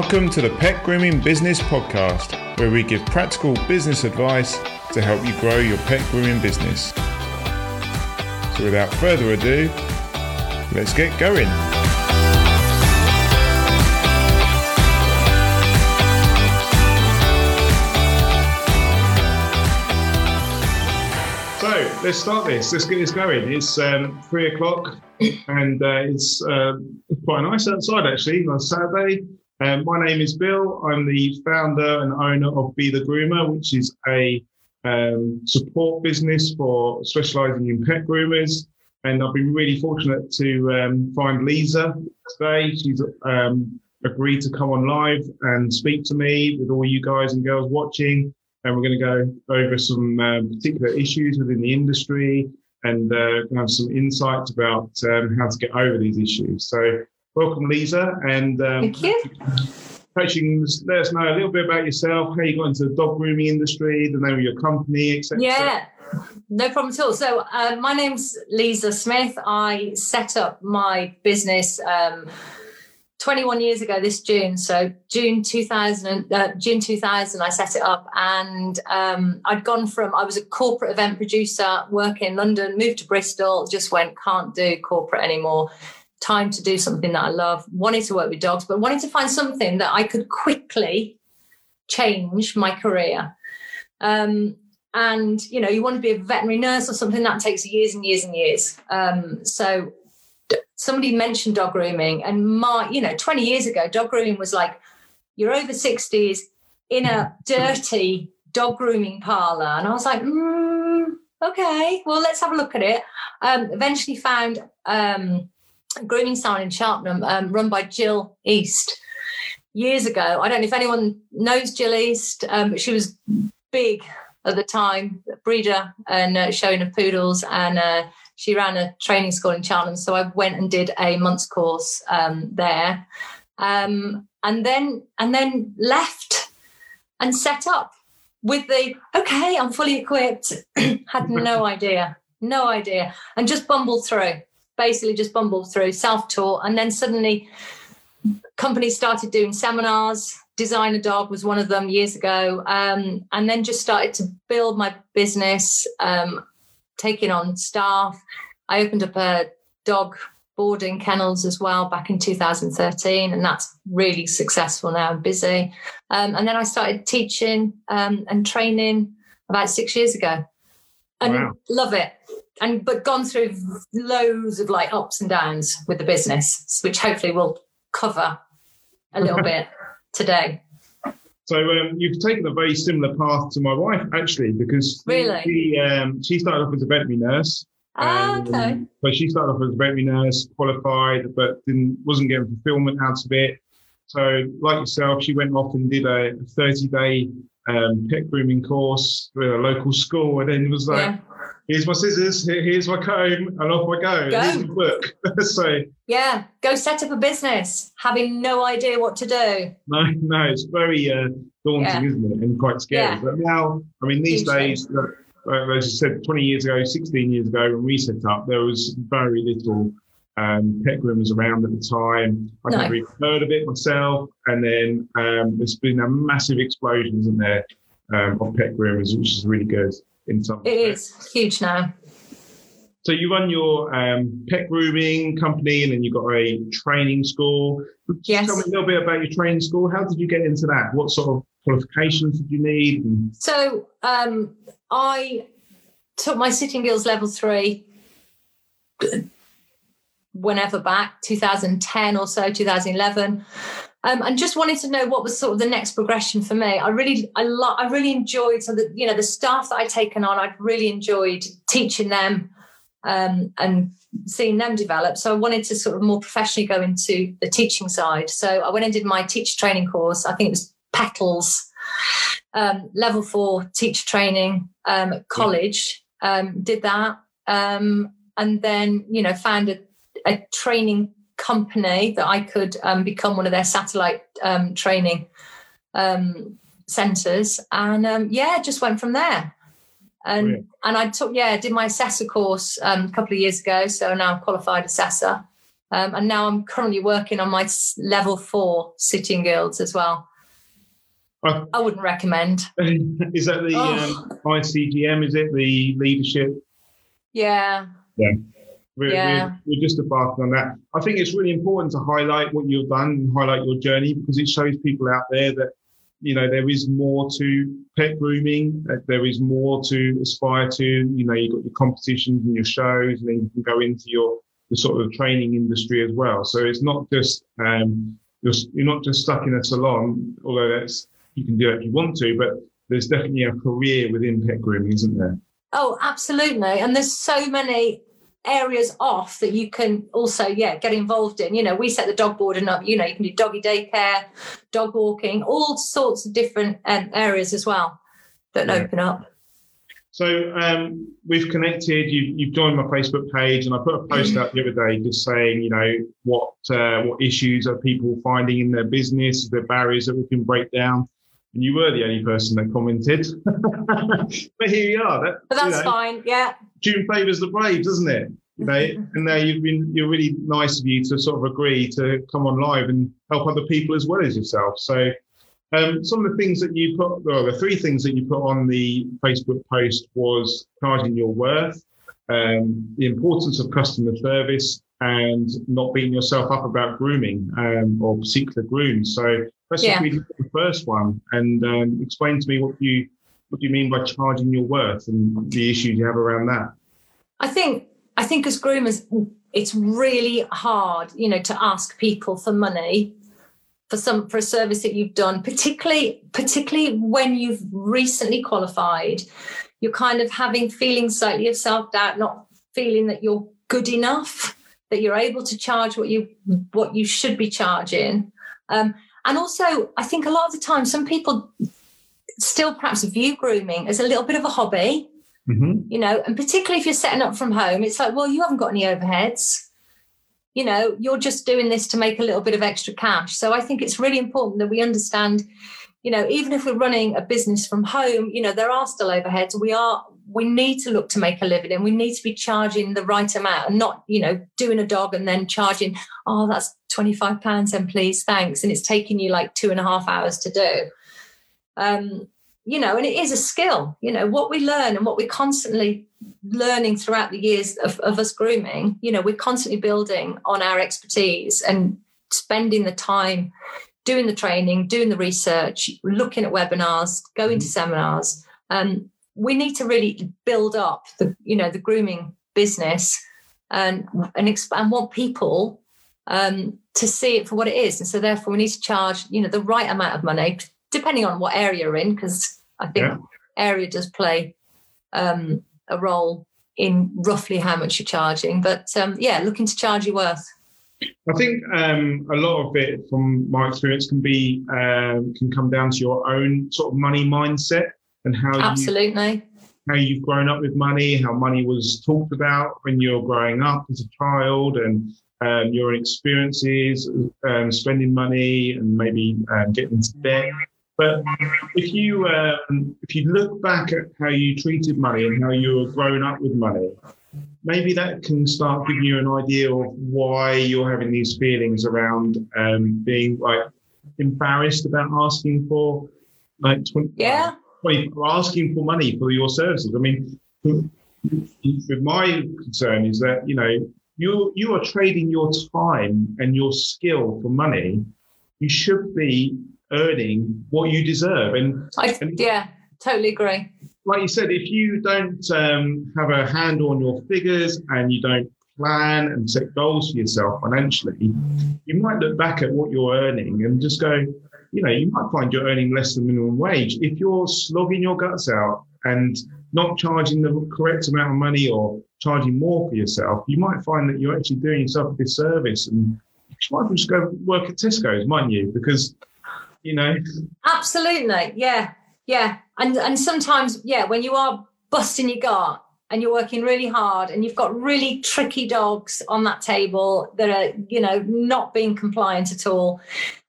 Welcome to the Pet Grooming Business Podcast, where we give practical business advice to help you grow your pet grooming business. So, without further ado, let's get going. So, let's start this. Let's get this going. It's um, three o'clock and uh, it's uh, quite nice outside actually on Saturday. Um, my name is Bill. I'm the founder and owner of Be the Groomer, which is a um, support business for specialising in pet groomers. And I've been really fortunate to um, find Lisa today. She's um, agreed to come on live and speak to me with all you guys and girls watching. And we're going to go over some uh, particular issues within the industry and uh, have some insights about um, how to get over these issues. So welcome, Lisa. And um, thank you. Coaching, let us know a little bit about yourself, how you got into the dog grooming industry, the name of your company, etc. Yeah, no problem at all. So, uh, my name's Lisa Smith. I set up my business. Um, 21 years ago this June. So June 2000, uh, June 2000, I set it up, and um, I'd gone from I was a corporate event producer, working in London, moved to Bristol, just went can't do corporate anymore time to do something that I love, wanted to work with dogs, but wanted to find something that I could quickly change my career. Um, and you know, you want to be a veterinary nurse or something that takes years and years and years. Um, so somebody mentioned dog grooming, and my, you know, 20 years ago, dog grooming was like you're over 60s in a dirty dog grooming parlor, and I was like, mm, okay, well, let's have a look at it. Um, eventually found um, grooming salon in Cheltenham, um, run by Jill East. Years ago, I don't know if anyone knows Jill East, um, she was big at the time, breeder and uh, showing of poodles, and uh, she ran a training school in Cheltenham. So I went and did a month's course um, there, um, and then and then left and set up with the okay, I'm fully equipped. Had no idea, no idea, and just bumbled through basically just bumbled through, self taught. And then suddenly companies started doing seminars. Designer Dog was one of them years ago. Um, and then just started to build my business, um, taking on staff. I opened up a dog boarding kennels as well back in 2013, and that's really successful now and busy. Um, and then I started teaching um, and training about six years ago, and wow. love it and but gone through loads of like ups and downs with the business, which hopefully we'll cover a little bit today. So um, you've taken a very similar path to my wife, actually, because really she um, she started off as a veterinary nurse. Ah, okay. So she started off as a veterinary nurse, qualified, but didn't wasn't getting fulfillment out of it. So, like yourself, she went off and did a 30 day um, pet grooming course with a local school, and then it was like, yeah here's my scissors, here's my comb, and off I go. go. Here's my book. so yeah, go set up a business, having no idea what to do. No, no, it's very uh, daunting, yeah. isn't it, and quite scary. Yeah. But now, I mean, these days, uh, as I said, 20 years ago, 16 years ago, when we set up, there was very little. Um, pet groomers around at the time. I no. never even heard of it myself. And then um, there's been a massive explosion, isn't there, um, of pet groomers, which is really good in some. It is huge now. So you run your um, pet grooming company, and then you've got a training school. Yes. Tell me a little bit about your training school. How did you get into that? What sort of qualifications did you need? So um, I took my City & Guilds level three whenever back 2010 or so 2011 um, and just wanted to know what was sort of the next progression for me. I really, I, lo- I really enjoyed so that you know the staff that I'd taken on. I'd really enjoyed teaching them um, and seeing them develop. So I wanted to sort of more professionally go into the teaching side. So I went and did my teacher training course. I think it was PTLLS um, level four teacher training um, at college. Um, did that, um, and then you know found a, a training company that I could um, become one of their satellite um, training um, centres, and um, yeah, just went from there. And and I took yeah, did my assessor course um, a couple of years ago, so now I'm qualified assessor. Um, and now I'm currently working on my level four City & Guilds as well. I, I wouldn't recommend. is that the oh. um, ICGM? Is it the leadership? Yeah. Yeah. We're, yeah. we're, we're just embarking on that. I think it's really important to highlight what you've done and highlight your journey because it shows people out there that you know there is more to pet grooming. That there is more to aspire to. You know, you've got your competitions and your shows, and then you can go into your the sort of training industry as well. So it's not just um, you're, you're not just stuck in a salon, although that's you can do it if you want to, but there's definitely a career within pet grooming, isn't there? Oh, absolutely. And there's so many areas off that you can also yeah get involved in. You know we set the dog boarding up you know you can do doggy daycare dog walking all sorts of different um, areas as well that yeah. open up. So um, we've connected you, you've joined my facebook page and i put a post out the other day just saying you know what uh, what issues are people finding in their business the barriers that we can break down and you were the only person that commented. but here you are. That, but that's you know, fine. Yeah. June favours the brave, doesn't it? You know, and now you've been you're really nice of you to sort of agree to come on live and help other people as well as yourself. So um, some of the things that you put, well, the three things that you put on the Facebook post was charging your worth, um, the importance of customer service, and not beating yourself up about grooming um, or particular grooms. So let's yeah. read the first one and um, explain to me what you what do you mean by charging your worth and the issues you have around that. I think I think as groomers, it's really hard, you know, to ask people for money for some for a service that you've done, particularly particularly when you've recently qualified. You're kind of having feelings slightly of self doubt, not feeling that you're good enough that you're able to charge what you what you should be charging. Um, and also, I think a lot of the time, some people still perhaps view grooming as a little bit of a hobby, mm-hmm. you know, and particularly if you're setting up from home, it's like, well, you haven't got any overheads. You know, you're just doing this to make a little bit of extra cash. So I think it's really important that we understand, you know, even if we're running a business from home, you know, there are still overheads. We are we need to look to make a living and we need to be charging the right amount and not, you know, doing a dog and then charging, oh, that's 25 pounds then please, thanks. And it's taking you like two and a half hours to do. Um, you know, and it is a skill, you know, what we learn and what we're constantly learning throughout the years of, of us grooming, you know, we're constantly building on our expertise and spending the time doing the training, doing the research, looking at webinars, going to mm-hmm. seminars. Um, we need to really build up the you know the grooming business and and, exp- and want people um, to see it for what it is. And so therefore we need to charge you know the right amount of money depending on what area you're in because i think yeah. area does play um, a role in roughly how much you're charging. But um, yeah looking to charge your worth. I think um, a lot of it, from my experience, can be um, can come down to your own sort of money mindset and how absolutely you, how you've grown up with money, how money was talked about when you're growing up as a child, and um, your experiences um, spending money and maybe um, getting into debt. But if you um, if you look back at how you treated money and how you were growing up with money, maybe that can start giving you an idea of why you're having these feelings around um, being like embarrassed about asking for like 20, yeah for asking for money for your services. I mean, my concern is that you know you you are trading your time and your skill for money. You should be earning what you deserve. And, I, and yeah, totally agree. Like you said, if you don't um, have a handle on your figures and you don't plan and set goals for yourself financially, you might look back at what you're earning and just go, you know, you might find you're earning less than minimum wage. If you're slogging your guts out and not charging the correct amount of money or charging more for yourself, you might find that you're actually doing yourself a disservice and you might just go work at Tesco's, mightn't you? Because, you know. Absolutely. Yeah. Yeah. And and sometimes, yeah, when you are busting your gut and you're working really hard and you've got really tricky dogs on that table that are you know not being compliant at all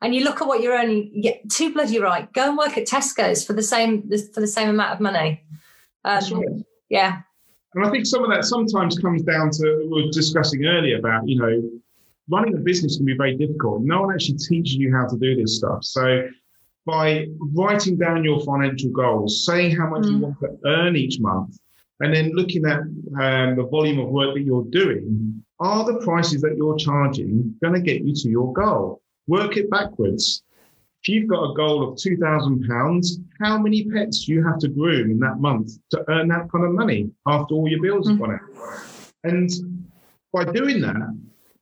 and you look at what you're only yeah, too bloody right go and work at tesco's for the same for the same amount of money um, right. yeah and i think some of that sometimes comes down to we were discussing earlier about you know running a business can be very difficult. No one actually teaches you how to do this stuff. So by writing down your financial goals, saying how much mm. you want to earn each month, and then looking at um, the volume of work that you're doing, are the prices that you're charging going to get you to your goal? Work it backwards. If you've got a goal of £2,000, how many pets do you have to groom in that month to earn that kind of money after all your bills have gone out? And by doing that,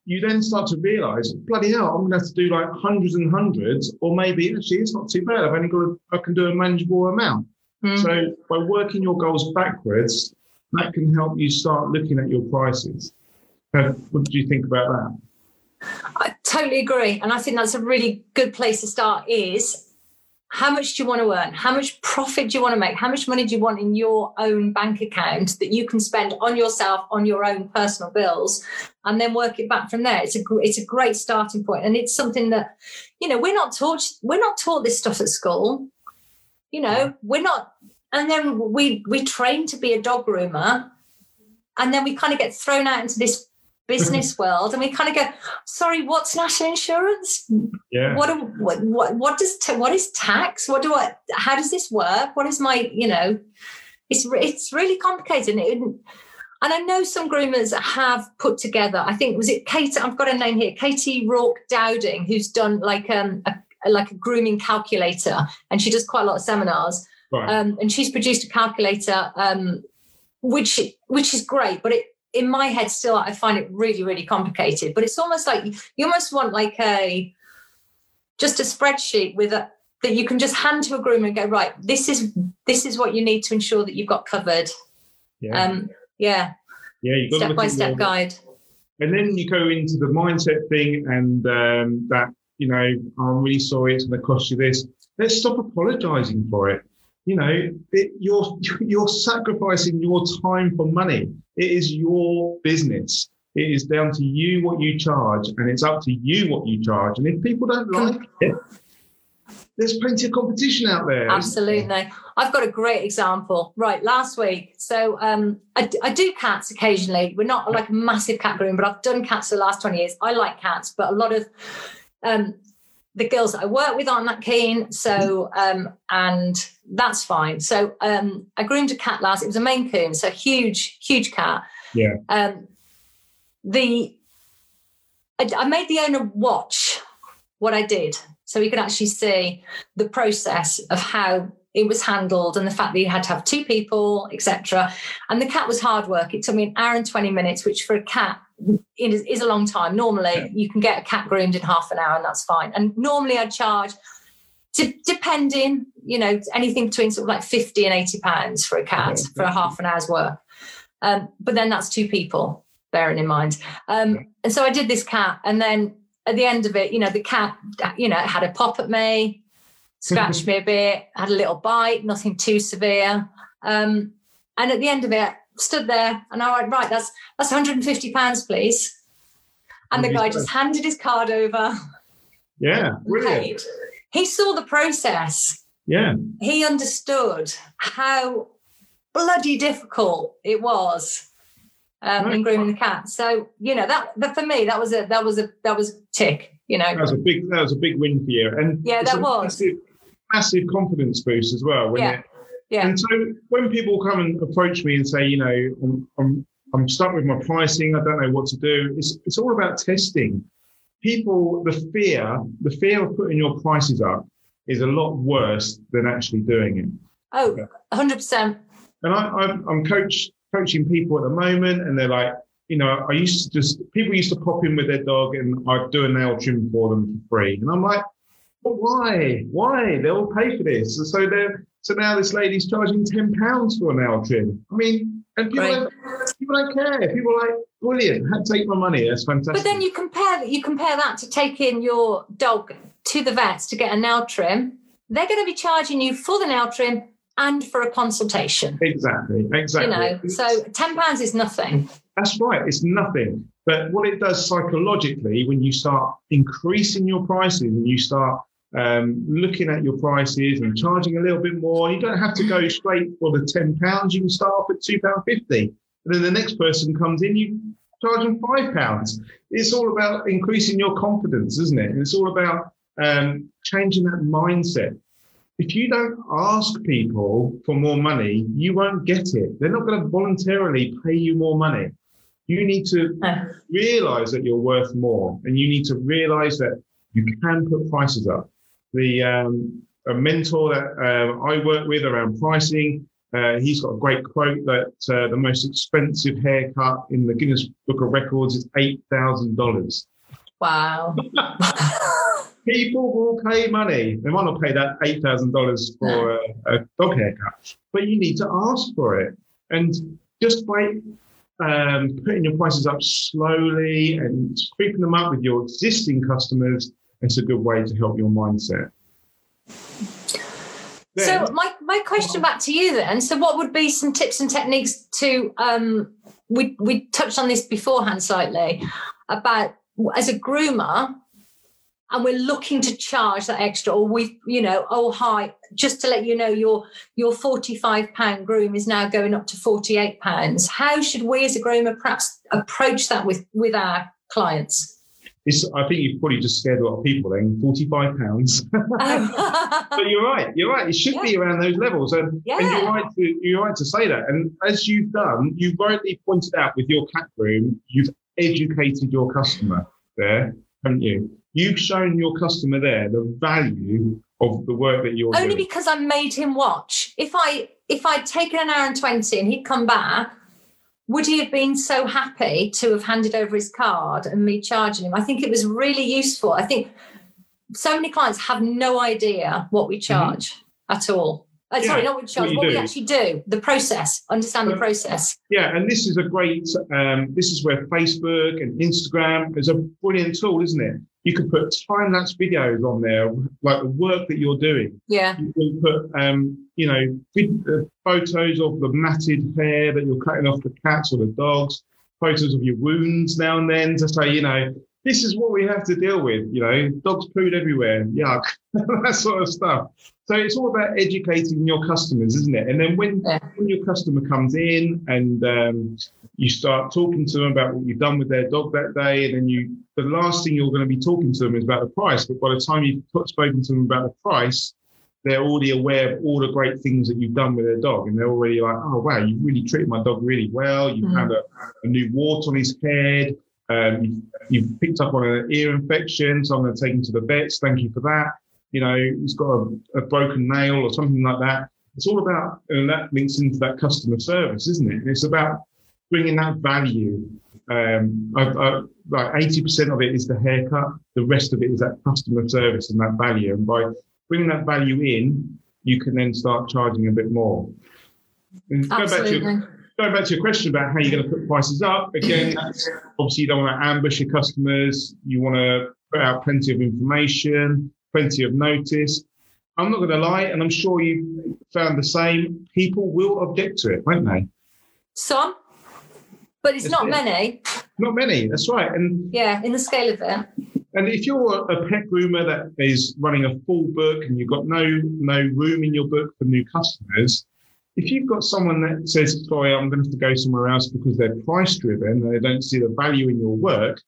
you then start to realize, bloody hell, I'm going to have to do like hundreds and hundreds, or maybe actually it's not too bad. I've only got, a, I can do a manageable amount. Mm. So by working your goals backwards, that can help you start looking at your prices. what do you think about that? I totally agree. And I think that's a really good place to start is how much do you want to earn? How much profit do you want to make? How much money do you want in your own bank account that you can spend on yourself, on your own personal bills, and then work it back from there? It's a it's a great starting point, and it's something that you know we're not taught we're not taught this stuff at school. You know, we're not, and then we we train to be a dog groomer, and then we kind of get thrown out into this business world and we kind of go sorry what's national insurance yeah what what what, what does what is tax what do i how does this work what is my you know it's it's really complicated and, it, and I know some groomers have put together. I think was it Kate. I've got a name here, Katie Rourke Dowding, who's done like um a, like a grooming calculator, and she does quite a lot of seminars. Right. Um, and she's produced a calculator, um, which which is great, but it in my head still i find it really really complicated. But it's almost like you almost want like a just a spreadsheet with a that you can just hand to a groom and go right this is this is what you need to ensure that you've got covered. Yeah. Um yeah. Yeah you've got step by step guide. And then you go into the mindset thing and um, that you know i'm really sorry it's going to cost you this let's stop apologizing for it you know, it, you're you're sacrificing your time for money. It is your business. It is down to you what you charge, and it's up to you what you charge. And if people don't like it, there's plenty of competition out there. Absolutely. I've got a great example. Right, last week. So um, I, I, do cats occasionally. We're not like a massive cat groom, but I've done cats for the last 20 years. I like cats, but a lot of um, the girls that I work with aren't that keen. So, um, and that's fine. So, um, I groomed a cat last. It was a Maine Coon, so huge, huge cat. Yeah. Um, the I, I made the owner watch what I did, so he could actually see the process of how it was handled and the fact that you had to have two people, etc. And the cat was hard work. It took me an hour and 20 minutes, which for a cat is, is a long time. Normally, yeah. you can get a cat groomed in half an hour, and that's fine. And normally, I'd charge, to, depending, you know, anything between sort of like 50 and 80 pounds for a cat for a half an hour's work. Um, but then that's two people, bearing in mind. Um, yeah. And so I did this cat, and then at the end of it, you know, the cat, you know, had a pop at me, scratched me a bit, had a little bite, nothing too severe. Um, and at the end of it, stood there and I went, right, that's that's 150 pounds, please. And the guy just handed his card over. Yeah, brilliant. He saw the process. Yeah. He understood how bloody difficult it was um, right. in grooming the cat. So you know that, that for me that was a that was a that was a tick. You know, that was a big that was a big win for you, and yeah, that was massive, massive confidence boost as well. When yeah. Yeah. And so when people come and approach me and say, you know, I'm, I'm, I'm stuck with my pricing, I don't know what to do, it's, it's all about testing. People, the fear, the fear of putting your prices up is a lot worse than actually doing it. Oh, 100%. And I, I, I'm coach, coaching people at the moment, and they're like, you know, I used to just, people used to pop in with their dog and I'd do a nail trim for them for free. And I'm like, but why? Why? They'll pay for this. And so they're, so now this lady's charging ten pounds for a nail trim. I mean, and people, right. don't, people don't care. People are like, brilliant, take my money. That's fantastic. But then you compare that. You compare that to taking your dog to the vets to get a nail trim. They're going to be charging you for the nail trim and for a consultation. Exactly. Exactly. You know, so ten pounds is nothing. That's right. It's nothing. But what it does psychologically, when you start increasing your prices and you start um, looking at your prices and charging a little bit more. You don't have to go straight for the ten pounds. You can start off at two pound fifty, and then the next person comes in. You charge them five pounds. It's all about increasing your confidence, isn't it? And it's all about um, changing that mindset. If you don't ask people for more money, you won't get it. They're not going to voluntarily pay you more money. You need to realize that you're worth more, and you need to realize that you can put prices up. The um, a mentor that uh, I work with around pricing, uh, he's got a great quote that uh, the most expensive haircut in the Guinness Book of Records is eight thousand dollars. Wow. People will pay money. They might not pay that eight thousand dollars for a, a dog haircut, but you need to ask for it. And just by um, putting your prices up slowly and creeping them up with your existing customers, it's a good way to help your mindset. Then, so my, my question back to you then. So what would be some tips and techniques to um, we we touched on this beforehand slightly about as a groomer and we're looking to charge that extra or we you know oh hi just to let you know your your 45 pound groom is now going up to 48 pounds how should we as a groomer perhaps approach that with with our clients it's, I think you've probably just scared a lot of people then. Forty-five pounds. but you're right. You're right. It should yeah. be around those levels, and, yeah. and, you're right. To, you're right to say that. And as you've done, you've rightly pointed out with your cat room, you've educated your customer there, haven't you? You've shown your customer there the value of the work that you're doing. only doing. because I made him watch. If I if I'd taken an hour and twenty and he'd come back would he have been so happy to have handed over his card and me charging him? I think it was really useful. I think so many clients have no idea what we mm-hmm. charge mm-hmm. at all. Uh, yeah, sorry, not what we charge, what, what we actually do, the process, understand the process. Yeah, and this is a great, um, this is where Facebook and Instagram is a brilliant tool, isn't it? You could put time lapse videos on there, like the work that you're doing. Yeah. You can put, um, you know, uh, photos of the matted hair that you're cutting off the cats or the dogs, photos of your wounds now and then to say, you know, this is what we have to deal with. You know, dogs pooed everywhere, yuck, that sort of stuff. So it's all about educating your customers, isn't it? And then when, yeah. when your customer comes in and um, you start talking to them about what you've done with their dog that day, and then you the last thing you're going to be talking to them is about the price. But by the time you've spoken to them about the price, they're already aware of all the great things that you've done with their dog, and they're already like, "Oh wow, you've really treated my dog really well. You've mm-hmm. had a, a, new wart on his head. Um, you've, picked up on an ear infection, so I'm going to take him to the vets. Thank you for that. You know, he's got a, a broken nail or something like that. It's all about, and that links into that customer service, isn't it? It's about bringing that value. Um, I, I, like 80% of it is the haircut. The rest of it is that customer service and that value. And by bringing that value in, you can then start charging a bit more. And go back, to your, going back to your question about how you're going to put prices up, again, that's obviously you don't want to ambush your customers. You want to put out plenty of information, plenty of notice. I'm not going to lie, and I'm sure you found the same. People will object to it, won't they? Some, but it's not it. many. Not many. That's right. And yeah, in the scale of it. And if you're a pet groomer that is running a full book and you've got no no room in your book for new customers, if you've got someone that says, "Sorry, I'm going to have to go somewhere else because they're price driven and they don't see the value in your work,"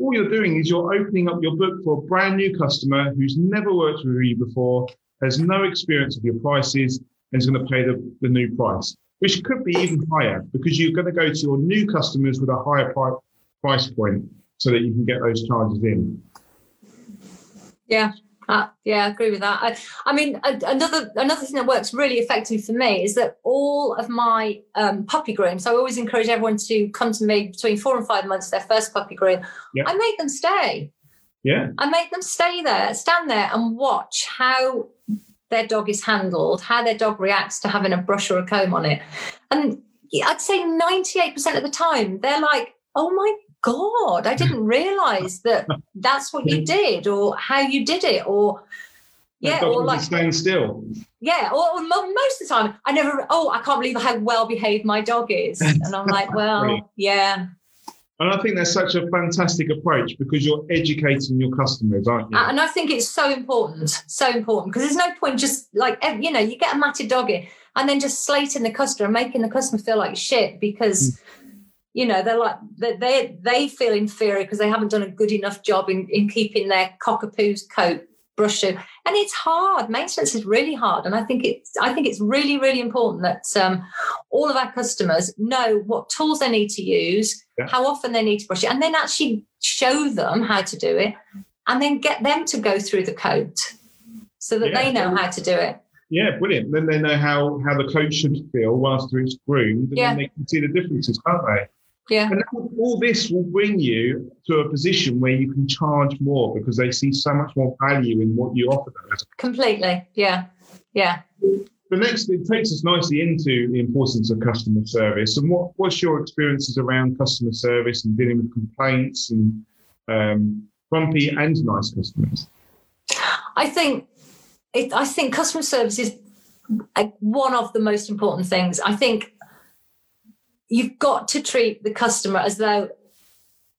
all you're doing is you're opening up your book for a brand new customer who's never worked with you before, has no experience of your prices, and is going to pay the, the new price which could be even higher because you're going to go to your new customers with a higher price point so that you can get those charges in. Yeah. Uh, yeah, I agree with that. I, I mean, another another thing that works really effectively for me is that all of my um, puppy grooms. I always encourage everyone to come to me between four and five months. Their first puppy groom. Yeah. I make them stay. Yeah. I make them stay there, stand there, and watch how their dog is handled, how their dog reacts to having a brush or a comb on it. And I'd say 98% of the time, they're like, oh my God, I didn't realize that that's what you did or how you did it or yeah, or like staying still. Yeah, or, or, most of the time, I never. Oh, I can't believe how well behaved my dog is, and I'm like, well, yeah, and I think that's such a fantastic approach because you're educating your customers, aren't you? And I think it's so important, so important because there's no point just like, you know, you get a matted dog in and then just slating the customer, and making the customer feel like shit because, mm. You know they're like they they feel inferior because they haven't done a good enough job in, in keeping their cockapoo's coat brushed and it's hard maintenance is really hard and i think it's i think it's really really important that um, all of our customers know what tools they need to use yeah. how often they need to brush it and then actually show them how to do it and then get them to go through the coat so that yeah. they know how to do it yeah, brilliant. Then they know how how the coat should feel whilst it's groomed, and yeah. then they can see the differences, can't they? Yeah. And all this will bring you to a position where you can charge more because they see so much more value in what you offer them. Completely. Yeah. Yeah. The next, it takes us nicely into the importance of customer service. And what, what's your experiences around customer service and dealing with complaints and um, grumpy and nice customers? I think, it, I think customer service is one of the most important things. I think you've got to treat the customer as though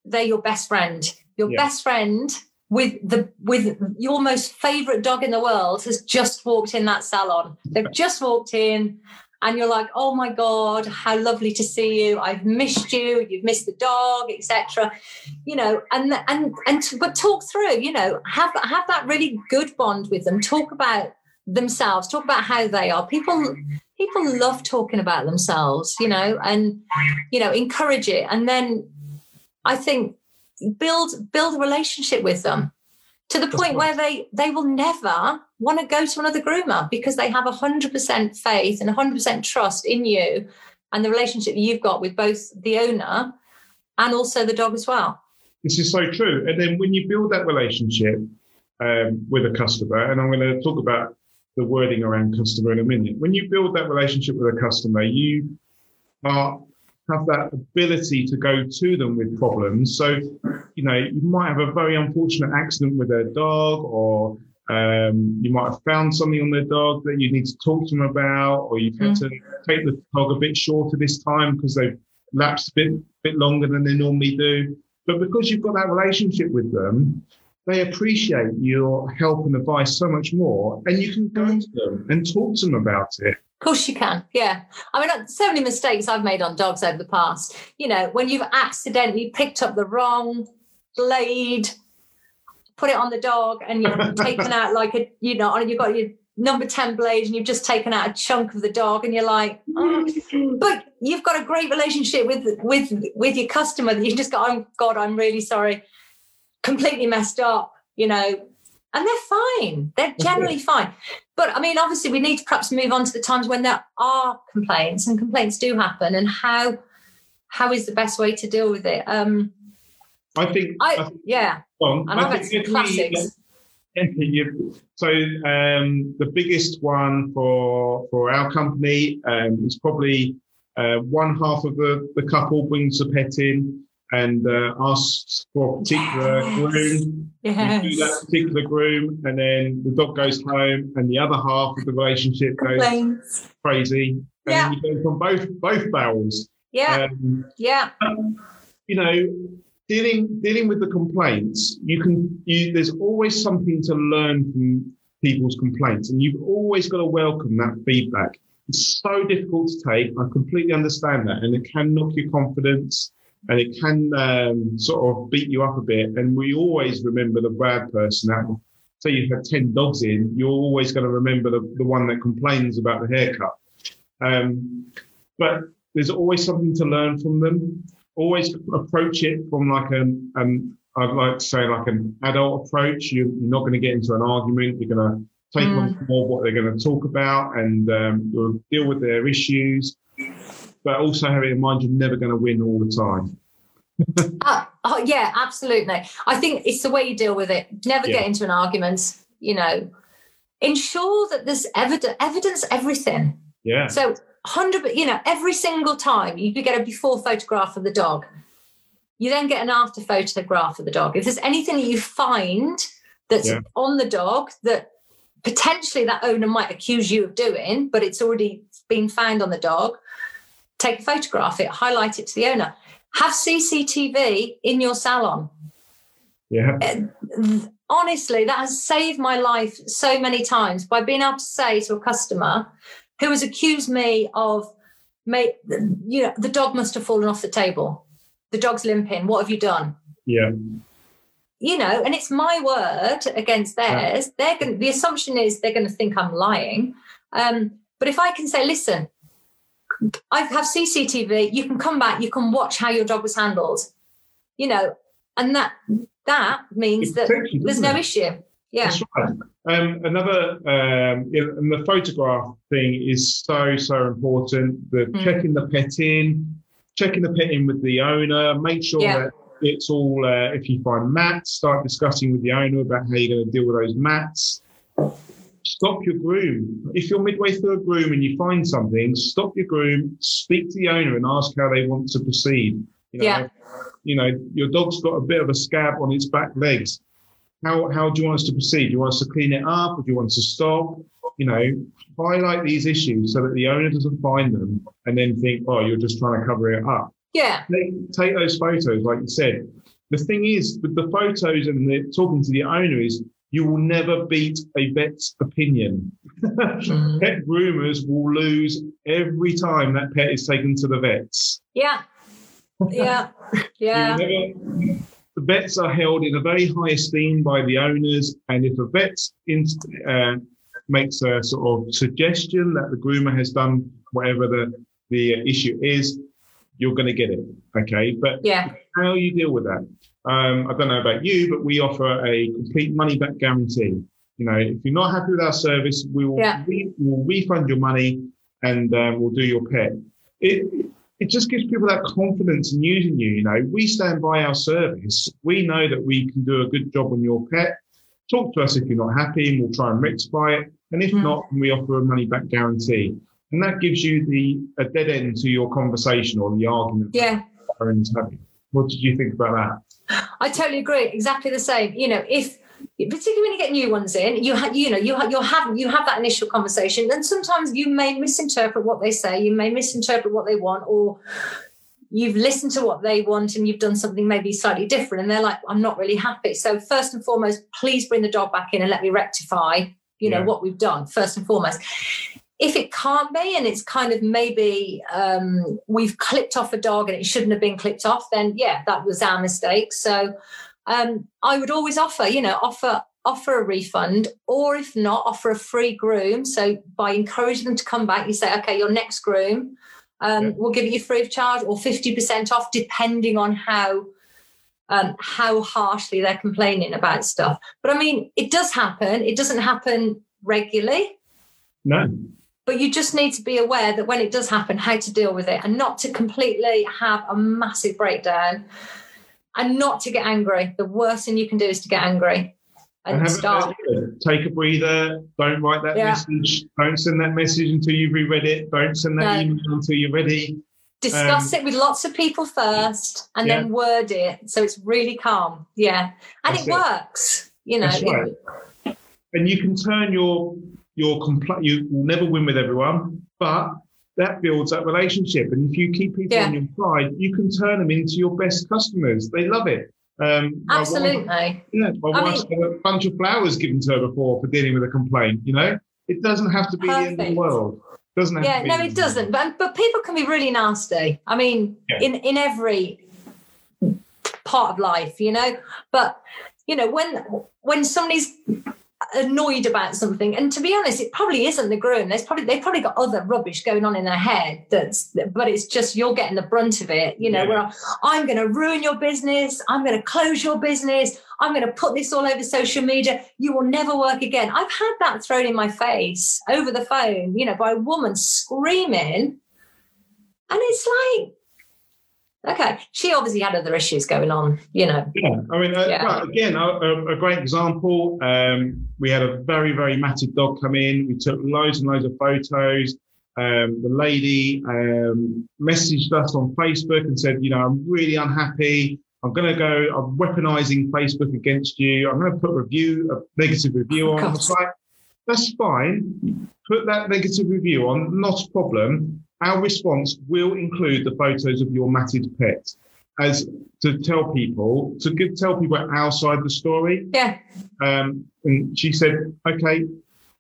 they're your best friend. Your yeah. best friend with the with your most favorite dog in the world has just walked in that salon. They've just walked in and you're like, "Oh my god, how lovely to see you. I've missed you. You've missed the dog, etc." You know, and and and but talk through, you know, have have that really good bond with them. Talk about themselves, talk about how they are. People people love talking about themselves, you know, and you know, encourage it. And then I think build build a relationship with them to the point where they they will never want to go to another groomer because they have 100% faith and 100% trust in you and the relationship you've got with both the owner and also the dog as well. This is so true. And then when you build that relationship um, with a customer and i'm going to talk about the wording around customer in a minute. When you build that relationship with a customer, you are have that ability to go to them with problems. So, you know, you might have a very unfortunate accident with their dog, or um, you might have found something on their dog that you need to talk to them about, or you've had mm. to take the dog a bit shorter this time because they've lapsed a bit, bit longer than they normally do. But because you've got that relationship with them, they appreciate your help and advice so much more. And you can go mm. to them and talk to them about it. Of course you can. Yeah. I mean, so many mistakes I've made on dogs over the past. You know, when you've accidentally picked up the wrong blade, put it on the dog, and you've taken out like a, you know, you've got your number 10 blade and you've just taken out a chunk of the dog and you're like, oh. but you've got a great relationship with with with your customer that you just go, oh God, I'm really sorry completely messed up, you know, and they're fine. They're generally fine. But I mean, obviously, we need to perhaps move on to the times when there are complaints and complaints do happen, and how how is the best way to deal with it? Um, I think, I, I think yeah, and I have some classics. so um, the biggest one for for our company um, is probably uh, one half of the, the couple brings a pet in and uh, asks for a particular yes. groom. Yes. You do that particular groom, and then the dog goes home, and the other half of the relationship Complains. goes crazy. And yeah. you go from both both barrels. Yeah. Um, yeah. you know, dealing dealing with the complaints, you can you there's always something to learn from people's complaints, and you've always got to welcome that feedback. It's so difficult to take. I completely understand that, and it can knock your confidence and it can um, sort of beat you up a bit. And we always remember the bad person. That, say you have 10 dogs in, you're always going to remember the, the one that complains about the haircut. Um, but there's always something to learn from them. Always approach it from like an, um, I'd like to say like an adult approach. You, are not going to get into an argument. You're going to take mm. on more what they're going to talk about and um, you'll deal with their issues but also having in mind you're never going to win all the time. uh, oh, yeah, absolutely. I think it's the way you deal with it. Never yeah. get into an argument. You know, ensure that there's evidence. Evidence everything. Yeah. So hundred, you know, every single time you could get a before photograph of the dog, you then get an after photograph of the dog. If there's anything that you find that's yeah. on the dog that potentially that owner might accuse you of doing, but it's already been found on the dog, take a photograph it, highlight it to the owner. Have CCTV in your salon. Yeah. Uh, honestly, that has saved my life so many times by being able to say to a customer who has accused me of, you know, the dog must have fallen off the table. the dog's limping. What have you done? Yeah. You know, and it's my word against theirs. They're going. The assumption is they're going to think I'm lying. Um, but if I can say, listen, I have CCTV. You can come back. You can watch how your dog was handled. You know, and that that means that there's no it? issue. Yeah. Right. Um, another, um, and the photograph thing is so, so important. The mm. checking the pet in, checking the pet in with the owner, make sure yeah. that it's all, uh, if you find mats, start discussing with the owner about how you're going to deal with those mats. Stop your groom. If you're midway through a groom and you find something, stop your groom, speak to the owner and ask how they want to proceed. You know, yeah. You know, your dog's got a bit of a scab on its back legs how, how do you want us to proceed? Do you want us to clean it up or do you want us to stop? You know, highlight these issues so that the owner doesn't find them and then think, oh, you're just trying to cover it up. Yeah. Take, take those photos, like you said. The thing is, with the photos and the, talking to the owner is you will never beat a vet's opinion. mm. Pet groomers will lose every time that pet is taken to the vets. Yeah. Yeah. Yeah. never, the vets are held in a very high esteem by the owners, and if a vet uh, makes a sort of suggestion that the groomer has done whatever the the issue is, you're going to get it. Okay, but yeah, how you deal with that? Um, I don't know about you, but we offer a complete money back guarantee. You know, if you're not happy with our service, we will yeah. we will refund your money and um, we'll do your pet. It, it just gives people that confidence in using you. You know, we stand by our service. We know that we can do a good job on your pet. Talk to us if you're not happy, and we'll try and rectify it. And if mm. not, we offer a money back guarantee. And that gives you the a dead end to your conversation or the argument. Yeah. What did you think about that? I totally agree. Exactly the same. You know, if particularly when you get new ones in, you have, you know, you have, you have, you have that initial conversation, and sometimes you may misinterpret what they say, you may misinterpret what they want, or you've listened to what they want and you've done something maybe slightly different, and they're like, "I'm not really happy." So first and foremost, please bring the dog back in and let me rectify, you know, yeah. what we've done. First and foremost. If it can't be, and it's kind of maybe um, we've clipped off a dog and it shouldn't have been clipped off, then yeah, that was our mistake. So um, I would always offer, you know, offer offer a refund, or if not, offer a free groom. So by encouraging them to come back, you say, okay, your next groom, um, yeah. we'll give you free of charge or fifty percent off, depending on how um, how harshly they're complaining about stuff. But I mean, it does happen. It doesn't happen regularly. No. But you just need to be aware that when it does happen, how to deal with it and not to completely have a massive breakdown and not to get angry. The worst thing you can do is to get angry and, start. Take a breather. Don't write that yeah. message. Don't send that message until you've reread it. Don't send that no. email until you're ready. Discuss um, it with lots of people first and yeah. then word it so it's really calm. Yeah. And it, it, works. You know. Right. And you can turn your your compl- you will never win with everyone, but that builds that relationship. And if you keep people yeah. on your side, you can turn them into your best customers. They love it. Um, Absolutely. My wife, yeah, my I wife's mean, got a bunch of flowers given to her before for dealing with a complaint. You know, it doesn't have to be perfect. the end of the world. Doesn't it yeah, no, it doesn't. But but people can be really nasty. I mean, yeah. in in every part of life, you know. But you know, when when somebody's annoyed about something. And to be honest it probably isn't the groom. There's probably they've probably got other rubbish going on in their head that's but it's just you're getting the brunt of it you know yeah. where i'm going to ruin your business. I'm going to close your business. I'm going to put this all over social media. You will never work again. I've had that thrown in my face over the phone you know by a woman screaming. And it's like Okay, she obviously had other issues going on, you know. Yeah, I mean, uh, yeah. again, a, a, great example. Um, we had a very, very matted dog come in. We took loads and loads of photos. Um, the lady um, messaged us on Facebook and said, you know, I'm really unhappy. I'm going to go, I'm weaponizing Facebook against you. I'm going to put a review, a negative review on. the site. that's fine. Put that negative review on, not a problem our response will include the photos of your matted pet as to tell people to give, tell people outside the story. Yeah. Um, and she said, "Okay,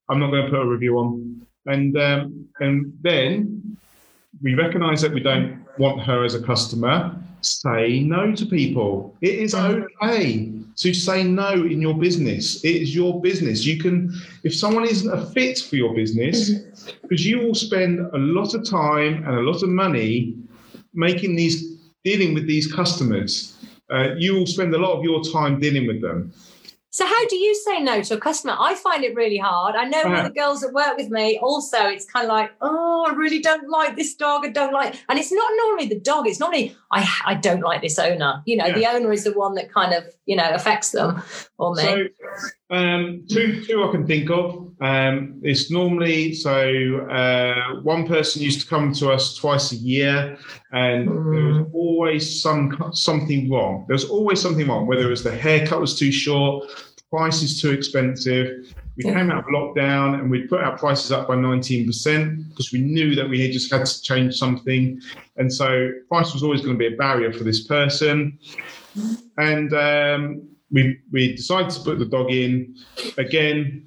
I'm not going to put a review on." And um, and then we recognise that we don't want her as a customer. Say no to people. It is okay to say no in your business. It is your business. You can, if someone isn't a fit for your business, because you will spend a lot of time and a lot of money making these dealing with these customers. Uh, you will spend a lot of your time dealing with them. So how do you say no to a customer? I find it really hard. I know uh, all the girls that work with me also, it's kind of like, oh, I really don't like this dog. I don't like, and it's not normally the dog. It's normally I I don't like this owner. You know, yeah. the owner is the one that kind of you know affects them or me. So, um, two two I can think of. Um, it's normally so uh, one person used to come to us twice a year, and mm. there was always some something wrong. There was always something wrong, whether it was the haircut was too short price is too expensive. We yeah. came out of lockdown and we put our prices up by 19% because we knew that we had just had to change something. And so price was always going to be a barrier for this person. And um, we, we decided to put the dog in again,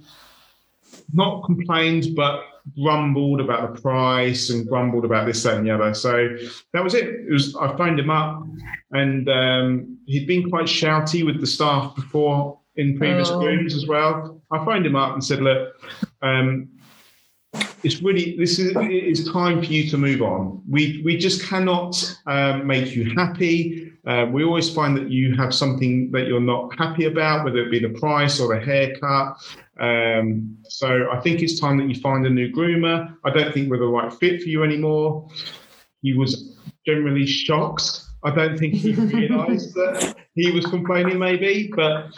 not complained, but grumbled about the price and grumbled about this, that, and the other. So that was it. It was I phoned him up, and um, he'd been quite shouty with the staff before in previous oh. rooms as well. I phoned him up and said, look, um, it's really this is it is time for you to move on. We we just cannot um, make you happy. Uh, we always find that you have something that you're not happy about, whether it be the price or the haircut. Um, so I think it's time that you find a new groomer. I don't think we're the right fit for you anymore. He was generally shocked. I don't think he realised that he was complaining, maybe, but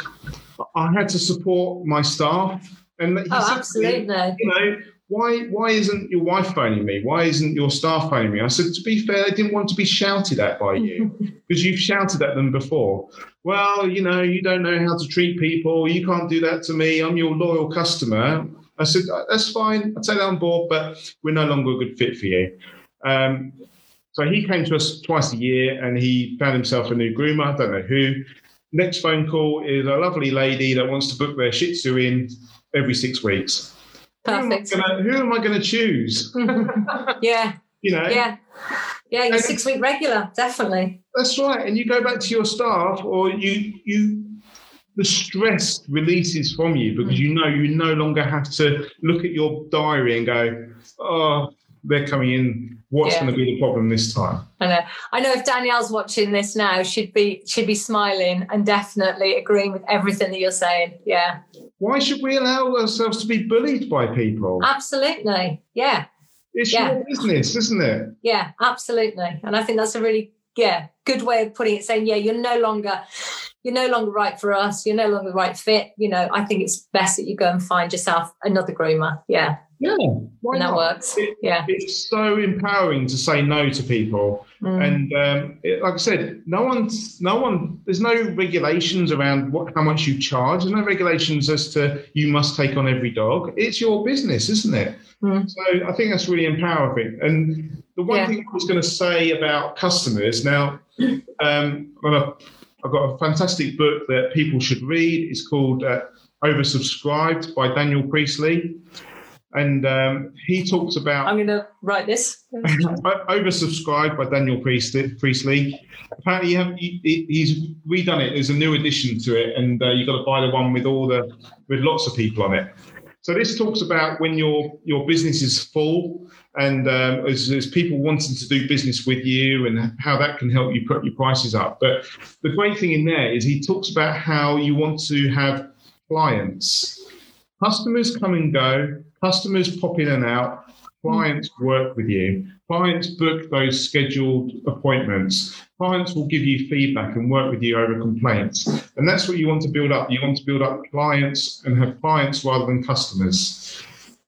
I had to support my staff. And he oh, absolutely. You know, why why isn't your wife phoning me? Why isn't your staff phoning me? I said, to be fair, they didn't want to be shouted at by you because you've shouted at them before. Well, you know, you don't know how to treat people. You can't do that to me. I'm your loyal customer. I said, that's fine. I'll take that on board, but we're no longer a good fit for you. Um, so he came to us twice a year and he found himself a new groomer. I don't know who. Next phone call is a lovely lady that wants to book their Shih Tzu in every six weeks. Perfect. Who am I going to choose? yeah. You know? Yeah. Yeah, your six week regular, definitely. That's right. And you go back to your staff or you you the stress releases from you because mm. you know you no longer have to look at your diary and go, oh, they're coming in. What's yeah. going to be the problem this time? I know. I know if Danielle's watching this now, she'd be she'd be smiling and definitely agreeing with everything that you're saying. Yeah. Why should we allow ourselves to be bullied by people? Absolutely. Yeah. It's yeah. your business, isn't it? Yeah, absolutely. And I think that's a really yeah good way of putting it. Saying yeah, you're no longer you're no longer right for us. You're no longer the right fit. You know, I think it's best that you go and find yourself another groomer. Yeah. Yeah, why and that not? works. It, yeah, it's so empowering to say no to people, mm. and um, it, like I said, no one's, no one. There's no regulations around what how much you charge. There's no regulations as to you must take on every dog. It's your business, isn't it? Mm. So I think that's really empowering. And the one yeah. thing I was going to say about customers now, um, well, I've got a fantastic book that people should read. It's called uh, Oversubscribed by Daniel Priestley and um, he talks about. I'm going to write this. oversubscribed by Daniel Priestley. Apparently, have, he, he's redone it. There's a new addition to it, and uh, you've got to buy the one with all the with lots of people on it. So this talks about when your your business is full and um, there's, there's, people wanting to do business with you and how that can help you put your prices up. But the great thing in there is he talks about how you want to have clients. Customers come and go, Customers pop in and out. Clients work with you. Clients book those scheduled appointments. Clients will give you feedback and work with you over complaints. And that's what you want to build up. You want to build up clients and have clients rather than customers.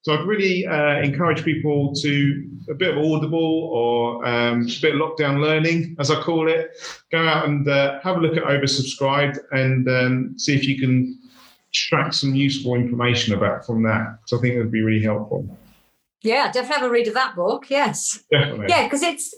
So I'd really uh, encourage people to a bit of audible or um, a bit of lockdown learning, as I call it. Go out and uh, have a look at oversubscribed and um, see if you can extract some useful information about from that. So I think it would be really helpful. Yeah, definitely have a read of that book. Yes. Definitely. Yeah, because it's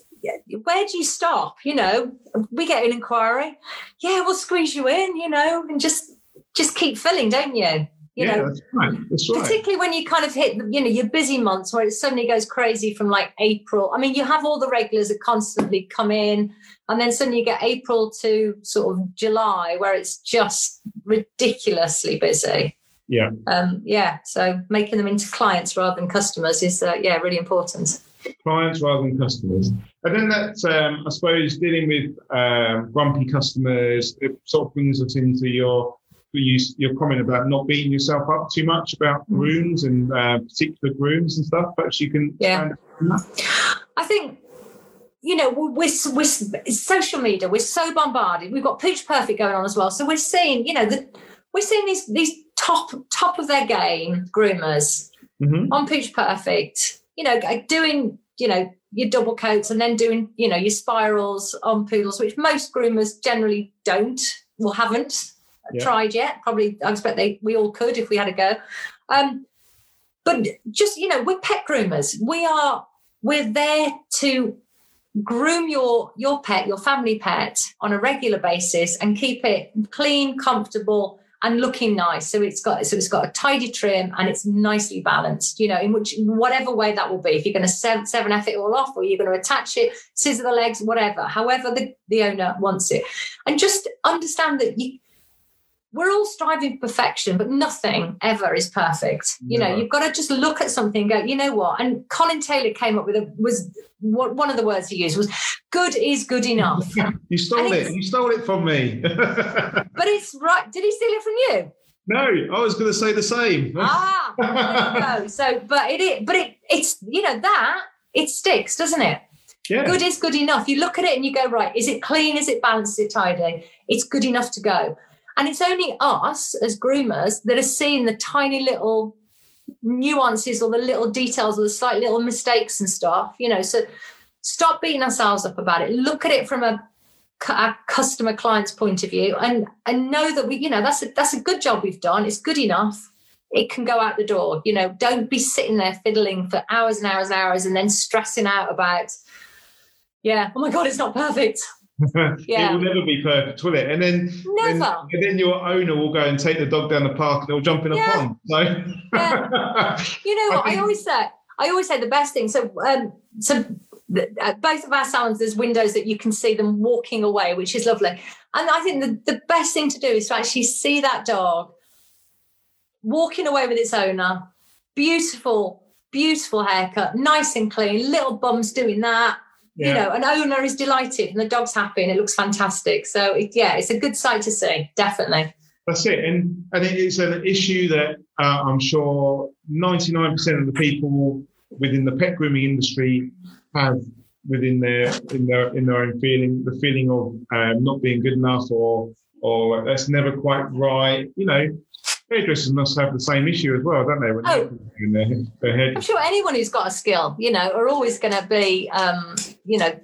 where do you stop? You know, we get an inquiry. Yeah, we'll squeeze you in, you know, and just just keep filling, don't you? You yeah, know, that's right. That's right. particularly when you kind of hit you know your busy months where it suddenly goes crazy from like april i mean you have all the regulars that constantly come in and then suddenly you get april to sort of july where it's just ridiculously busy Yeah. um yeah so making them into clients rather than customers is uh, yeah really important clients rather than customers. And then that's, um, I suppose, dealing with um, grumpy customers. It sort of brings us into your you, your comment about not beating yourself up too much about Mm. grooms and uh, particular grooms and stuff. Perhaps you can Yeah. I think, you know, we're, we're, social media. We're so bombarded. We've got Pooch Perfect going on as well. So we're seeing, you know, the, we're seeing these these top top of their game groomers Mhm. on Pooch Perfect. You know, doing you know your double coats and then doing you know your spirals on poodles, which most groomers generally don't or haven't Yeah. tried yet. Probably, I expect they we all could if we had a go. Um, but just you know, we're pet groomers. We are we're there to groom your your pet, your family pet, on a regular basis and keep it clean, comfortable, and looking nice. So it's got so it's got a tidy trim and it's nicely balanced. You know, in which whatever way that will be. If you're going to seven, seven f it all off, or you're going to attach it, scissor the legs, whatever. However the the owner wants it, and just understand that you we're all striving for perfection, but nothing ever is perfect. You know, you've got to just look at something and go, you know what? And Colin Taylor came up with a was what one of the words he used was good is good enough. You stole it. You stole it from me. but it's right. Did he steal it from you? no, I was going to say the same. ah, there you go. So, but it is, but it it's you know that it sticks, doesn't it? yeah. Good is good enough. You look at it and you go, right, is it clean? Is it balanced? Is it tidy? It's good enough to go. And it's only us as groomers that are seeing the tiny little nuances or the little details or the slight little mistakes and stuff, you know. So stop beating ourselves up about it. Look at it from a, cu- a customer client's point of view and and know that we, you know, that's a that's a good job we've done. It's good enough. It can go out the door. You know, don't be sitting there fiddling for hours and hours and hours and then stressing out about yeah, oh my god, it's not perfect. Yeah. It will never be perfect, will it? And then, then, Never. and then your owner will go and take the dog down the park and it'll jump in a Yeah. pond. So, You know I what? I, think- always say, I always say the best thing. So, um, so at both of our salons, there's windows that you can see them walking away, which is lovely. And I think the, the best thing to do is to actually see that dog walking away with its owner. Beautiful, beautiful haircut, nice and clean. Little bums doing that. You know, an owner is delighted and the dog's happy and it looks fantastic. So, it, yeah, it's a good sight to see. Definitely. That's it, and and it is an issue that uh, I'm sure 99% of the people within the pet grooming industry have within their in their in their own feeling, the feeling of um, not being good enough or or that's never quite right. You know, hairdressers must have the same issue as well, don't they? When Oh. their, their I'm sure anyone who's got a skill, you know, are always going to be, um, you know,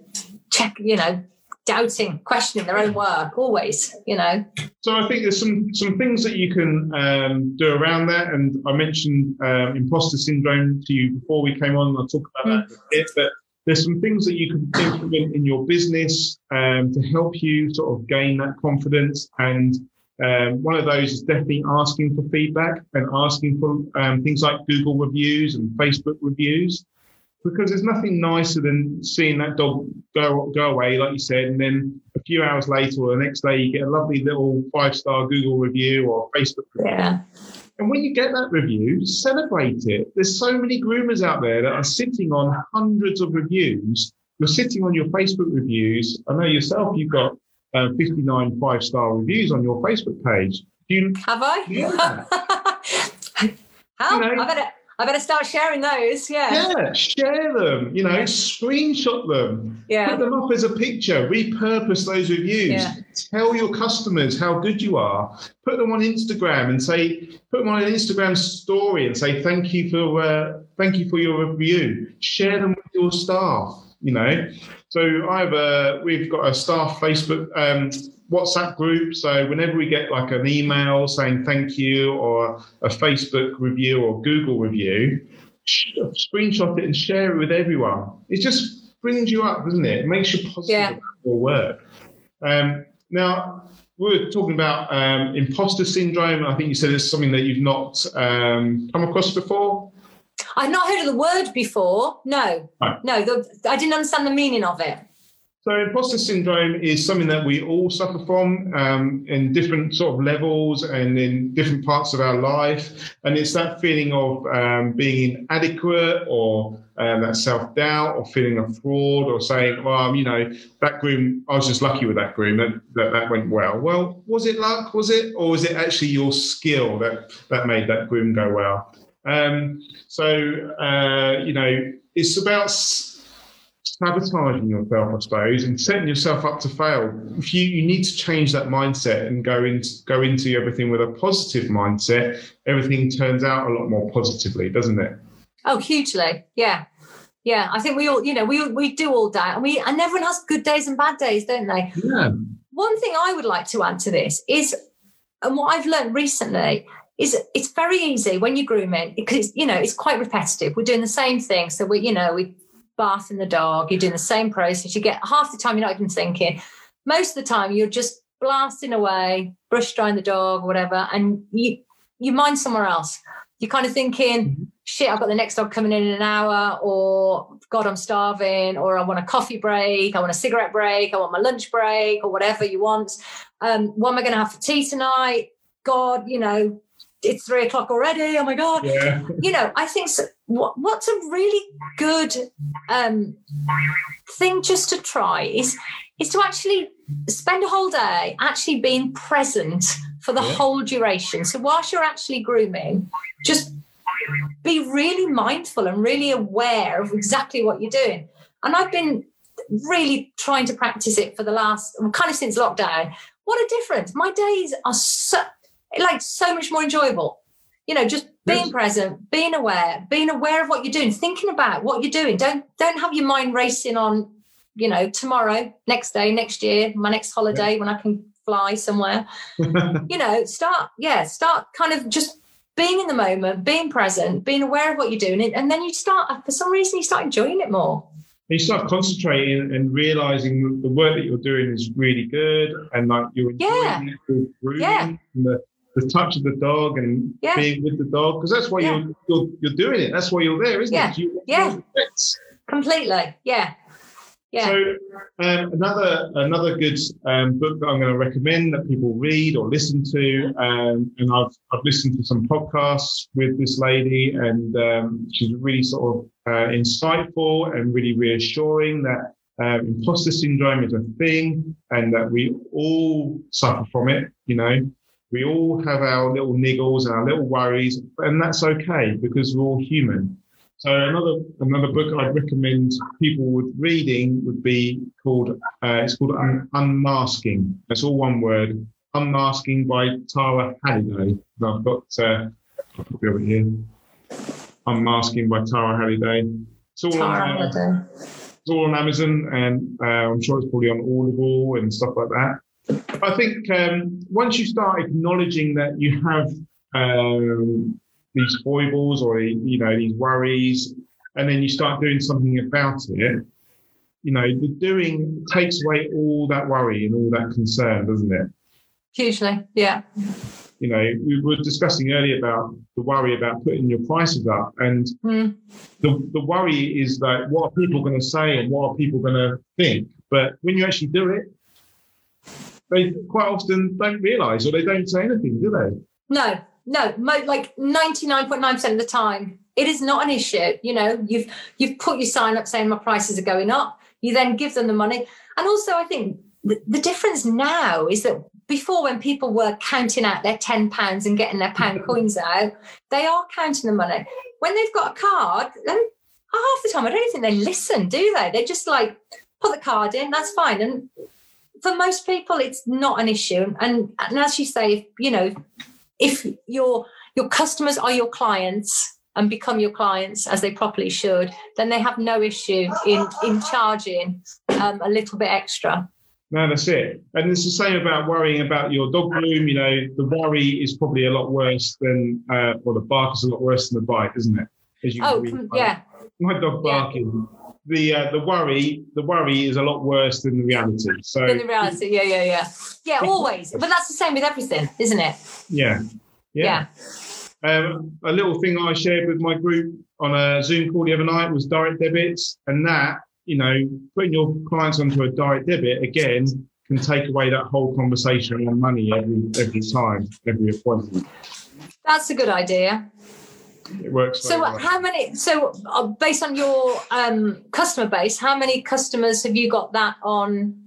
check, you know, doubting, questioning their own work, always, you know. So I think there's some some things that you can um, do around that, and I mentioned um, imposter syndrome to you before we came on. I'll talk about that a bit, but there's some things that you can implement in your business um, to help you sort of gain that confidence. And um, one of those is definitely asking for feedback and asking for um, things like Google reviews and Facebook reviews. Because there's nothing nicer than seeing that dog go go away, like you said, and then a few hours later or the next day you get a lovely little five star Google review or Facebook review. Yeah. And when you get that review, celebrate it. There's so many groomers out there that are sitting on hundreds of reviews. You're sitting on your Facebook reviews. I know yourself, you've got uh, 59 five star reviews on your Facebook page. Do you, Have I? Yeah. How? You know- I better, I better start sharing those. Yeah. yeah, share them, you know, Yeah. screenshot them, Yeah. put them up as a picture, repurpose those reviews. Yeah. Tell your customers how good you are. Put them on Instagram and say, put them on an Instagram story and say thank you for uh, thank you for your review. Share them with your staff. You know, so I have a we've got a staff Facebook um, WhatsApp group. So whenever we get like an email saying thank you or a Facebook review or Google review, screenshot it and share it with everyone. It just brings you up, doesn't it? It makes you positive Yeah. about your work. Um, now, we were talking about um, imposter syndrome. I think you said it's something that you've not um, come across before. I've not heard of the word before. No, Right. no, the, I didn't understand the meaning of it. So, imposter syndrome is something that we all suffer from um, in different sort of levels and in different parts of our life. And it's that feeling of um, being inadequate or um, that self doubt or feeling a fraud or saying, well, you know, that groom, I was just lucky with that groom, that, that, that went well. Well, was it luck? Was it? Or was it actually your skill that, that made that groom go well? Um, so, uh, you know, it's about sabotaging yourself, I suppose, and setting yourself up to fail. If you, you need to change that mindset and go into go into everything with a positive mindset, everything turns out a lot more positively, doesn't it? Oh, hugely. Yeah. Yeah. I think we all, you know, we we do all doubt. And we and everyone has good days and bad days, don't they? Yeah. One thing I would like to add to this is and what I've learned recently is it's very easy when you're grooming because you know it's quite repetitive. We're doing the same thing. So we, you know, we bath in the dog, you're doing the same process. You get half the time you're not even thinking. Most of the time you're just blasting away, brush drying the dog, or whatever, and you your mind somewhere else. You're kind of thinking, shit, I've got the next dog coming in in an hour, or God, I'm starving, or I want a coffee break, I want a cigarette break, I want my lunch break, or whatever you want. Um, what am I going to have for tea tonight? God, you know, it's three o'clock already. Oh my God. Yeah. You know, I think so, what, what's a really good um, thing just to try is is to actually spend a whole day actually being present for the Yeah. whole duration. So whilst you're actually grooming, just be really mindful and really aware of exactly what you're doing. And I've been really trying to practice it for the last kind of since lockdown. What a difference. My days are so like so much more enjoyable. You know, just being Yes. present, being aware, being aware of what you're doing, thinking about what you're doing. Don't don't have your mind racing on, you know, tomorrow, next day, next year, my next holiday when I can fly somewhere you know, start, yeah, start kind of just being in the moment, being present, being aware of what you're doing. And, then you start, for some reason, you start enjoying it more. you start concentrating and realizing the work that you're doing is really good and like you're enjoying Yeah. it, grooming Yeah. the, the touch of the dog and Yeah. being with the dog because that's why Yeah. you're, you're you're doing it. That's why you're there, isn't Yeah. it? You, Yeah. Completely. Yeah. Yeah. So um, another another good um, book that I'm going to recommend that people read or listen to, um, and I've I've listened to some podcasts with this lady, and um, she's really sort of uh, insightful and really reassuring that um, imposter syndrome is a thing, and that we all suffer from it. You know, we all have our little niggles and our little worries, and that's okay because we're all human. So another another book I'd recommend people would reading would be called uh, it's called Un- Unmasking. That's all one word. Unmasking by Tara Halliday. I've got uh, it over here. Unmasking by Tara Halliday. It's all Tara on, Halliday. it's all on Amazon, and uh, I'm sure it's probably on Audible and stuff like that. I think um, once you start acknowledging that you have um, these foibles or you know these worries, and then you start doing something about it, you know, the doing takes away all that worry and all that concern, doesn't it? Hugely. Yeah. You know, we were discussing earlier about the worry about putting your prices up, and Mm. the, the worry is that what are people going to say and what are people going to think? But when you actually do it, they quite often don't realise or they don't say anything, do they? No, no, mo- like 99.9% of the time, it is not an issue. You know, you've you've put your sign up saying my prices are going up. You then give them the money. And also, I think the, the difference now is that before, when people were counting out their £10 and getting their pound coins out, they are counting the money. When they've got a card, then half the time, I don't even think they listen, do they? They just like put the card in, that's fine. And for most people, it's not an issue. And, and as you say, if, you know, if your your customers are your clients and become your clients as they properly should, then they have no issue in in charging um, a little bit extra. No, that's it. And it's the same about worrying about your dog groom. You know, the worry is probably a lot worse than, uh, or the bark is a lot worse than the bite, isn't it? As you Oh, read com- by- yeah, My dog Yeah. The uh, the worry the worry is a lot worse than the reality. So In the reality, yeah, yeah, yeah, yeah. Always, but that's the same with everything, isn't it? yeah, yeah. Um, a little thing I shared with my group on a Zoom call the other night was direct debits, and that you know putting your clients onto a direct debit again can take away that whole conversation on money every every time, every appointment. That's a good idea. It works. So, well. how many? So, uh, based on your um, customer base, how many customers have you got that on?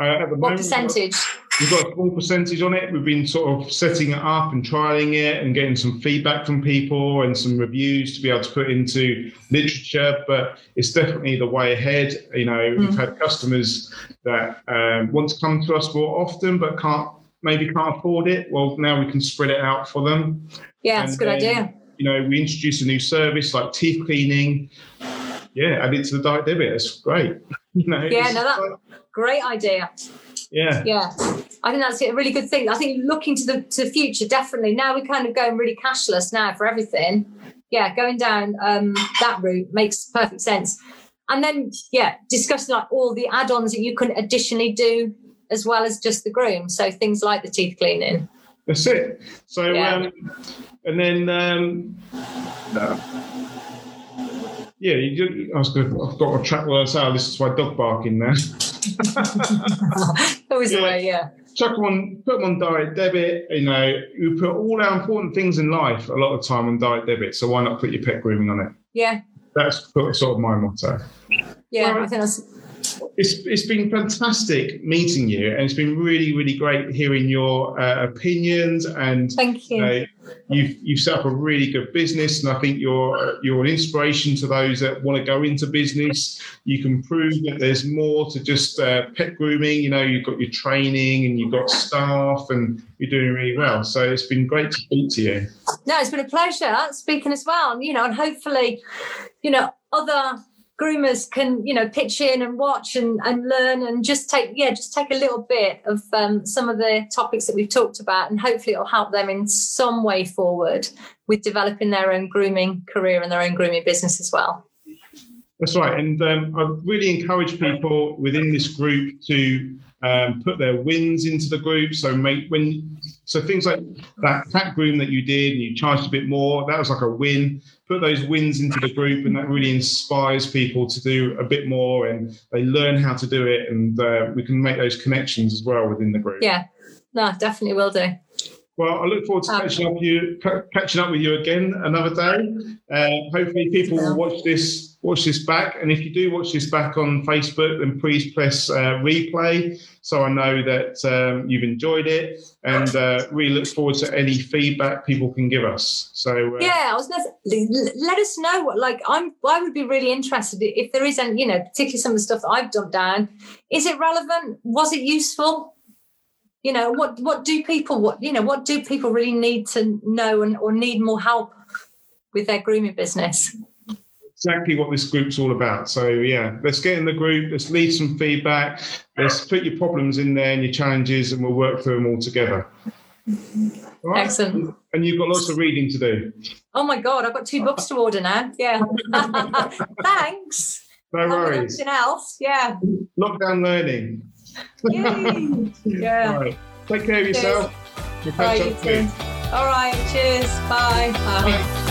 Uh, at the What moment, percentage? We've got a small percentage on it. We've been sort of setting it up and trialing it and getting some feedback from people and some reviews to be able to put into literature. But it's definitely the way ahead. You know, we've had customers that um, want to come to us more often but can't maybe can't afford it. Well, now we can spread it out for them. Yeah, it's a good then, idea. You know, we introduced a new service like teeth cleaning. Yeah, add it to the direct debit. It's great. You know, Yeah, no, that- like- Great idea. yeah. Yeah, I think that's a really good thing. I think looking to the to the future, definitely. Now we're kind of going really cashless now for everything. Yeah, going down um, that route makes perfect sense. And then, yeah, discussing like all the add-ons that you can additionally do as well as just the groom. So things like the teeth cleaning. That's it. So, Yeah. um, and then, um, uh, yeah, you do, I was going to, I've got to track words out. This is my dog barking now. Always the Yeah. way, yeah. Chuck them on, put them on direct debit. You know, you put all our important things in life a lot of time on direct debit. So why not put your pet grooming on it? Yeah, That's sort of my motto. yeah. Well, I think that's It's it's been fantastic meeting you, and it's been really really great hearing your uh, opinions and thank you. you know, you've you've set up a really good business, and I think you're you're an inspiration to those that want to go into business. You can prove that there's more to just uh, pet grooming. You know, you've got your training and you've got staff, and you're doing really well. So it's been great to speak to you. No, it's been a pleasure speaking as well. You know, and hopefully, you know, other groomers can, you know, pitch in and watch and, and learn and just take, yeah, just take a little bit of um, some of the topics that we've talked about. And hopefully it'll help them in some way forward with developing their own grooming career and their own grooming business as well. That's right, and um, I really encourage people within this group to um, put their wins into the group. So make when so things like that cat groom that you did, and you charged a bit more. That was like a win. Put those wins into the group, and that really inspires people to do a bit more, and they learn how to do it, and uh, we can make those connections as well within the group. Yeah, no, definitely will do. Well, I look forward to Um, catching up with you, catching up with you again another day. Uh, hopefully, people will watch this watch this back, and if you do watch this back on Facebook, then please press uh, replay so I know that um, you've enjoyed it, and uh, we look forward to any feedback people can give us. So, uh, Yeah, I was going to let us know what, like, I'm, I would be really interested if there is any, you know, particularly some of the stuff that I've dumped down. Is it relevant? Was it useful? You know, what, what do people, what, you know, what do people really need to know and, or need more help with their grooming business? Exactly what this group's all about. So, yeah, let's get in the group, let's leave some feedback, let's put your problems in there and your challenges, and we'll work through them all together. All right? Excellent. And you've got lots of reading to do. Oh my God, I've got two books to order now. Yeah. Thanks. No worries. Anything else? Yeah. Lockdown learning. Yay. Yeah. Right. Take care of yourself. We'll All right, catch you up soon. too. All right. Cheers. Bye. Bye. Bye.